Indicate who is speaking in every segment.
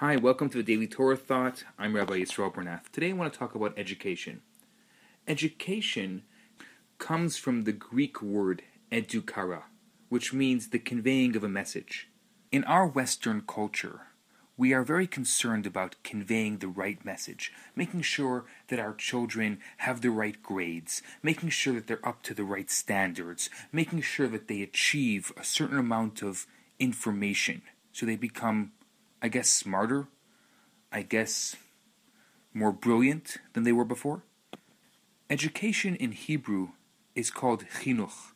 Speaker 1: Hi, welcome to the Daily Torah Thought. I'm Rabbi Yisrael Bernath. Today I want to talk about education. Education comes from the Greek word edukara, which means the conveying of a message. In our Western culture, we are very concerned about conveying the right message, making sure that our children have the right grades, making sure that they're up to the right standards, making sure that they achieve a certain amount of information so they become I guess, smarter, I guess, more brilliant than they were before. Education in Hebrew is called chinuch.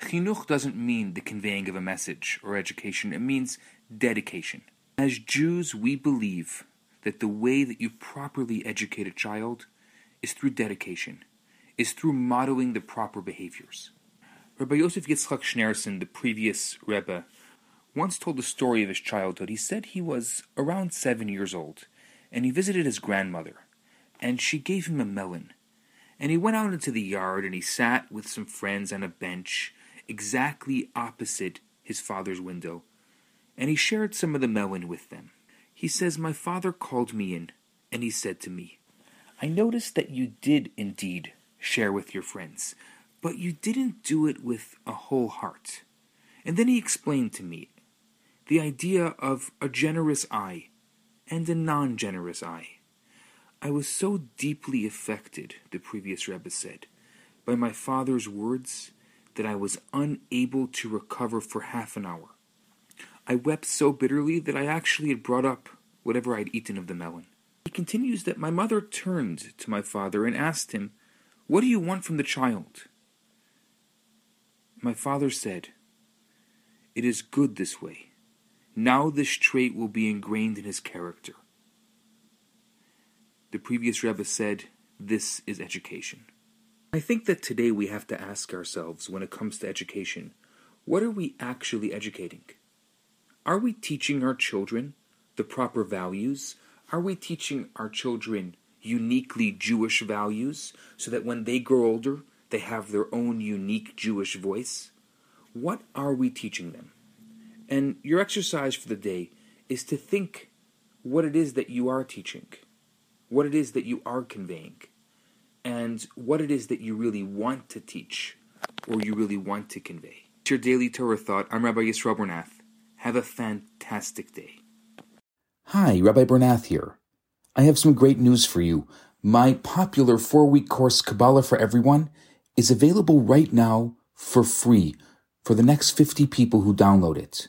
Speaker 1: Chinuch doesn't mean the conveying of a message or education, it means dedication. As Jews, we believe that the way that you properly educate a child is through dedication, is through modeling the proper behaviors. Rabbi Yosef Yitzchak Schneerson, the previous Rebbe, once told the story of his childhood. He said he was around seven years old, and he visited his grandmother, and she gave him a melon. And he went out into the yard and he sat with some friends on a bench exactly opposite his father's window, and he shared some of the melon with them. He says, My father called me in, and he said to me, I noticed that you did indeed share with your friends, but you didn't do it with a whole heart. And then he explained to me the idea of a generous eye and a non generous eye. I was so deeply affected, the previous Rebbe said, by my father's words that I was unable to recover for half an hour. I wept so bitterly that I actually had brought up whatever I'd eaten of the melon. He continues that my mother turned to my father and asked him, What do you want from the child? My father said, It is good this way. Now this trait will be ingrained in his character. The previous Rebbe said, This is education. I think that today we have to ask ourselves, when it comes to education, what are we actually educating? Are we teaching our children the proper values? Are we teaching our children uniquely Jewish values so that when they grow older, they have their own unique Jewish voice? What are we teaching them? And your exercise for the day is to think what it is that you are teaching, what it is that you are conveying, and what it is that you really want to teach or you really want to convey. It's your daily Torah thought. I'm Rabbi Yisrael Bernath. Have a fantastic day.
Speaker 2: Hi, Rabbi Bernath here. I have some great news for you. My popular four week course, Kabbalah for Everyone, is available right now for free for the next 50 people who download it